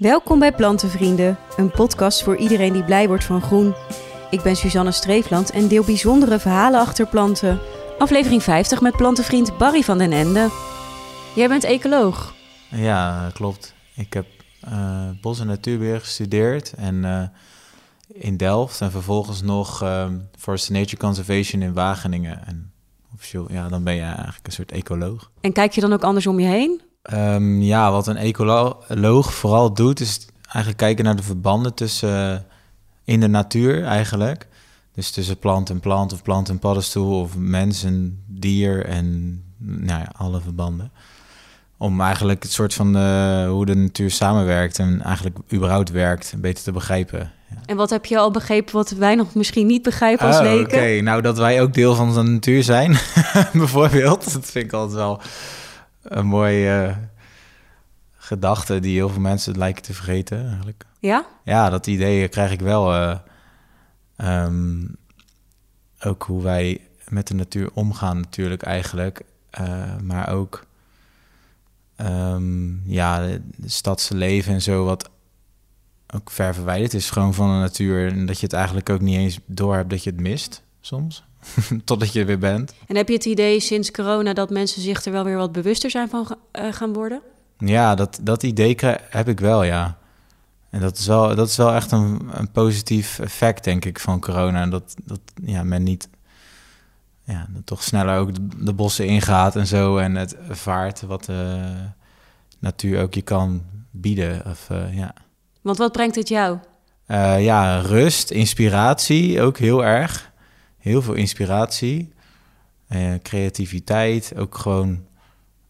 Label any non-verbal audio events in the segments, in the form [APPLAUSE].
Welkom bij Plantenvrienden, een podcast voor iedereen die blij wordt van groen. Ik ben Suzanne Streefland en deel bijzondere verhalen achter planten. Aflevering 50 met plantenvriend Barry van den Ende. Jij bent ecoloog. Ja, klopt. Ik heb uh, bos- en natuurbeheer gestudeerd en uh, in Delft en vervolgens nog uh, Forest Nature Conservation in Wageningen. En officieel, ja, dan ben je eigenlijk een soort ecoloog. En kijk je dan ook anders om je heen? Um, ja, wat een ecoloog vooral doet, is eigenlijk kijken naar de verbanden tussen uh, in de natuur eigenlijk. Dus tussen plant en plant of plant en paddenstoel of mens en dier en nou ja, alle verbanden. Om eigenlijk het soort van uh, hoe de natuur samenwerkt en eigenlijk überhaupt werkt beter te begrijpen. Ja. En wat heb je al begrepen wat wij nog misschien niet begrijpen als oh, leken? Oké, nou dat wij ook deel van de natuur zijn, [LAUGHS] bijvoorbeeld. Dat vind ik altijd wel een mooie uh, gedachte die heel veel mensen lijken te vergeten eigenlijk. Ja? Ja, dat idee krijg ik wel. Uh, um, ook hoe wij met de natuur omgaan natuurlijk eigenlijk. Uh, maar ook um, ja, het stadse leven en zo wat ook ver verwijderd is gewoon van de natuur. En dat je het eigenlijk ook niet eens door hebt dat je het mist soms. [LAUGHS] Totdat je er weer bent. En heb je het idee sinds corona dat mensen zich er wel weer wat bewuster zijn van uh, gaan worden? Ja, dat, dat idee heb ik wel, ja. En dat is wel, dat is wel echt een, een positief effect, denk ik, van corona. En dat, dat ja, men niet ja, toch sneller ook de, de bossen ingaat en zo. En het vaart wat de natuur ook je kan bieden. Of, uh, ja. Want wat brengt het jou? Uh, ja, rust, inspiratie ook heel erg. Heel veel inspiratie. Uh, creativiteit, ook gewoon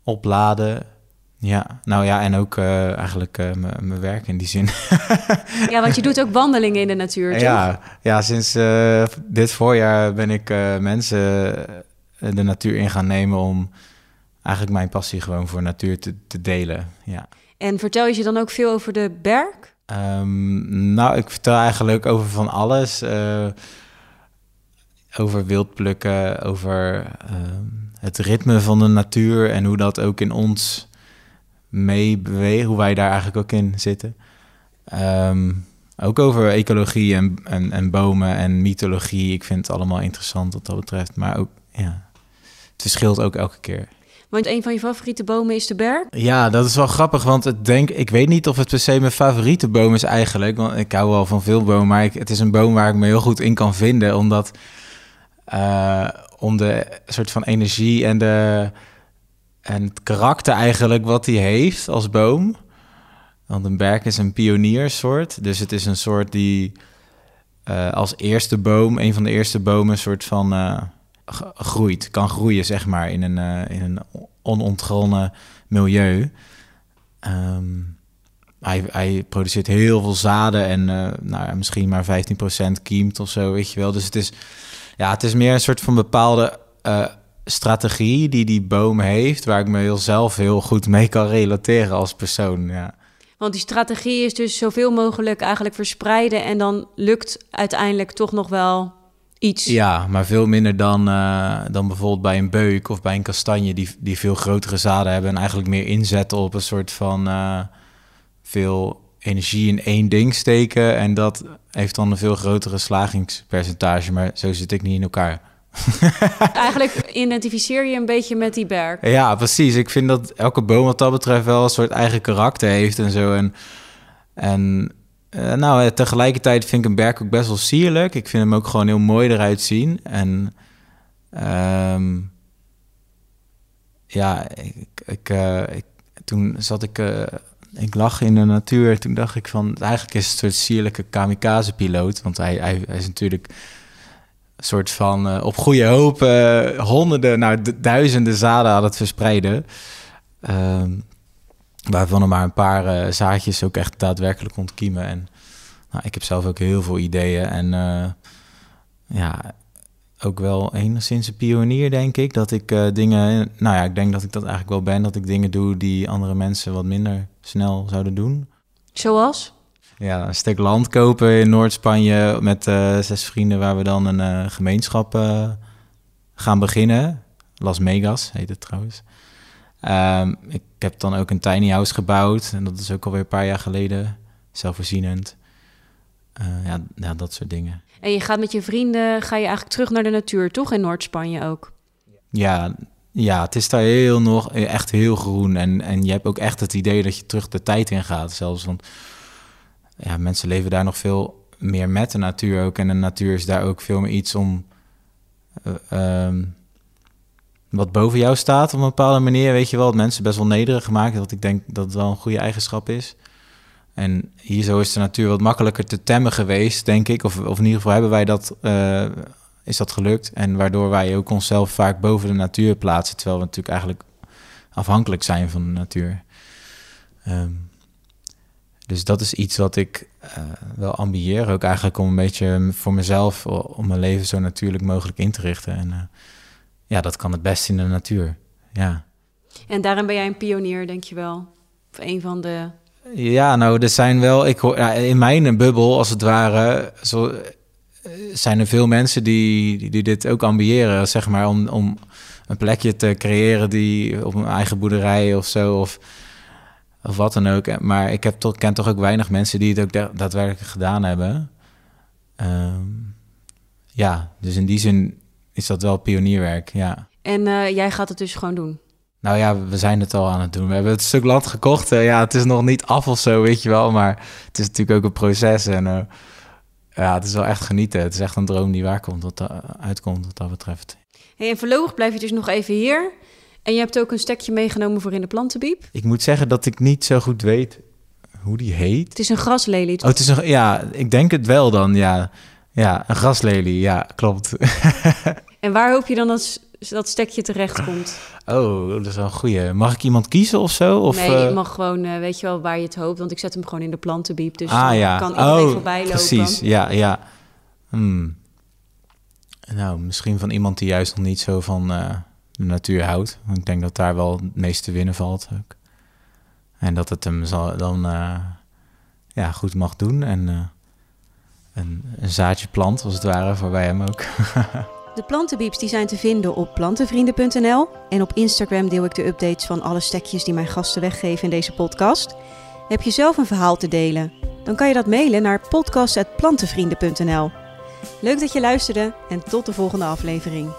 opladen. Ja, nou ja, en ook uh, eigenlijk uh, mijn werk in die zin. ja, want je doet ook [LAUGHS] wandelingen in de natuur, toch? Ja, ja sinds dit voorjaar ben ik mensen de natuur in gaan nemen om eigenlijk mijn passie gewoon voor natuur te, te delen. Ja. En vertel je dan ook veel over de berg? Um, nou, ik vertel eigenlijk over van alles. Over wildplukken, over het ritme van de natuur en hoe dat ook in ons mee bewegen, hoe wij daar eigenlijk ook in zitten. Um, ook over ecologie en, en, en, bomen en mythologie. Ik vind het allemaal interessant wat dat betreft. Maar ook, ja, het verschilt ook elke keer. Want een van je favoriete bomen is de berg? Ja, dat is wel grappig, want het denk, ik weet niet of het per se mijn favoriete boom is eigenlijk. Want ik hou wel van veel bomen, maar ik, het is een boom waar ik me heel goed in kan vinden. Omdat, uh, om de soort van energie en de en het karakter eigenlijk wat hij heeft als boom. Want een berk is een pioniersoort. Dus het is een soort die uh, als eerste boom, een van de eerste bomen, een soort van uh, groeit. Kan groeien, zeg maar, in een, in een onontgonnen milieu. Um, hij, hij, produceert heel veel zaden en nou, misschien maar 15% kiemt of zo, weet je wel. Dus het is, ja, het is meer een soort van bepaalde strategie die die boom heeft, waar ik me heel zelf heel goed mee kan relateren als persoon. Ja. Want die strategie is dus zoveel mogelijk eigenlijk verspreiden en dan lukt uiteindelijk toch nog wel iets. Ja, maar veel minder dan, uh, dan bijvoorbeeld bij een beuk of bij een kastanje die, die veel grotere zaden hebben en eigenlijk meer inzetten op een soort van uh, veel energie in één ding steken en dat heeft dan een veel grotere slagingspercentage, maar zo zit ik niet in elkaar. [LAUGHS] Eigenlijk identificeer je een beetje met die berg. Ja, precies. Ik vind dat elke boom wat dat betreft wel een soort eigen karakter heeft en zo. En, en uh, nou, tegelijkertijd vind ik een berg ook best wel sierlijk. Ik vind hem ook gewoon heel mooi eruit zien. En um, ja, ik, ik, uh, ik, toen zat ik... Uh, ik lag in de natuur. Toen dacht ik van, eigenlijk is het een soort sierlijke kamikaze-piloot. Want hij, hij, is natuurlijk soort van uh, op goede hoop uh, honderden, nou duizenden zaden aan het verspreiden. Uh, waarvan er maar een paar uh, zaadjes ook echt daadwerkelijk ontkiemen. En nou, ik heb zelf ook heel veel ideeën. En ja, ook wel enigszins een pionier, denk ik. Dat ik dingen, nou ja, ik denk dat ik dat eigenlijk wel ben. Dat ik dingen doe die andere mensen wat minder snel zouden doen. Zoals? Ja, een stuk land kopen in Noord-Spanje met uh, zes vrienden, waar we dan een uh, gemeenschap gaan beginnen. Las Megas heet het trouwens. Ehm, ik heb dan ook een tiny house gebouwd. En dat is ook alweer een paar jaar geleden. Zelfvoorzienend. Ja, ja, dat soort dingen. En je gaat met je vrienden, ga je eigenlijk terug naar de natuur, toch? In Noord-Spanje ook? Ja, ja, het is daar heel nog echt heel groen. En, en je hebt ook echt het idee dat je terug de tijd in gaat. Zelfs want ja, mensen leven daar nog veel meer met de natuur ook. En de natuur is daar ook veel meer iets om. Uh, wat boven jou staat op een bepaalde manier. Weet je wel, dat mensen best wel nederig gemaakt. Wat ik denk dat het wel een goede eigenschap is. En hier zo is de natuur wat makkelijker te temmen geweest, denk ik. Of, of in ieder geval hebben wij dat, uh, is dat gelukt. En waardoor wij ook onszelf vaak boven de natuur plaatsen. Terwijl we natuurlijk eigenlijk afhankelijk zijn van de natuur. Um, dus dat is iets wat ik uh, wel ambieer. Ook eigenlijk om een beetje voor mezelf, om mijn leven zo natuurlijk mogelijk in te richten. En uh, ja, dat kan het best in de natuur. Ja. En daarin ben jij een pionier, denk je wel? Of een van de. Ja, nou, er zijn wel. Ik hoor in mijn bubbel, als het ware. Zo, eh, zijn er veel mensen die, die, dit ook ambiëren, zeg maar, om, om een plekje te creëren die op een eigen boerderij of zo. Of, of wat dan ook. Maar ik heb toch, ken toch ook weinig mensen die het ook daadwerkelijk gedaan hebben. Um, ja, dus in die zin is dat wel pionierwerk, ja. En uh, jij gaat het dus gewoon doen? Nou ja, we zijn het al aan het doen. We hebben het stuk land gekocht. Uh, ja, het is nog niet af of zo, weet je wel. Maar het is natuurlijk ook een proces. En uh, ja, het is wel echt genieten. Het is echt een droom die waar komt, wat uitkomt wat dat betreft. Hey, en voorlopig blijf je dus nog even hier. En je hebt ook een stekje meegenomen voor in de plantenbiep. Ik moet zeggen dat ik niet zo goed weet hoe die heet. Het is een graslelie, toch? Oh, het is een, ja, ik denk het wel dan, ja. Ja, een graslelie, ja, klopt. [LAUGHS] en waar hoop je dan dat dat stekje terecht komt? Oh, dat is wel een goeie. Mag ik iemand kiezen of zo? Of, nee, je eh, mag gewoon, uh, weet je wel, waar je het hoopt. Want ik zet hem gewoon in de plantenbiep, dus ah, ja. kan iedereen oh, voorbij lopen. precies, ja, ja. Hmm. Nou, misschien van iemand die juist nog niet zo van... Uh, de natuur houdt. Want ik denk dat daar wel het meeste te winnen valt ook. En dat het hem zal, dan uh, ja, goed mag doen. En een, een, zaadje plant, als het ware, voor bij hem ook. [LAUGHS] de plantenbieps die zijn te vinden op plantenvrienden.nl. En op Instagram deel ik de updates van alle stekjes die mijn gasten weggeven in deze podcast. Heb je zelf een verhaal te delen? Dan kan je dat mailen naar podcast.plantenvrienden.nl. Leuk dat je luisterde en tot de volgende aflevering.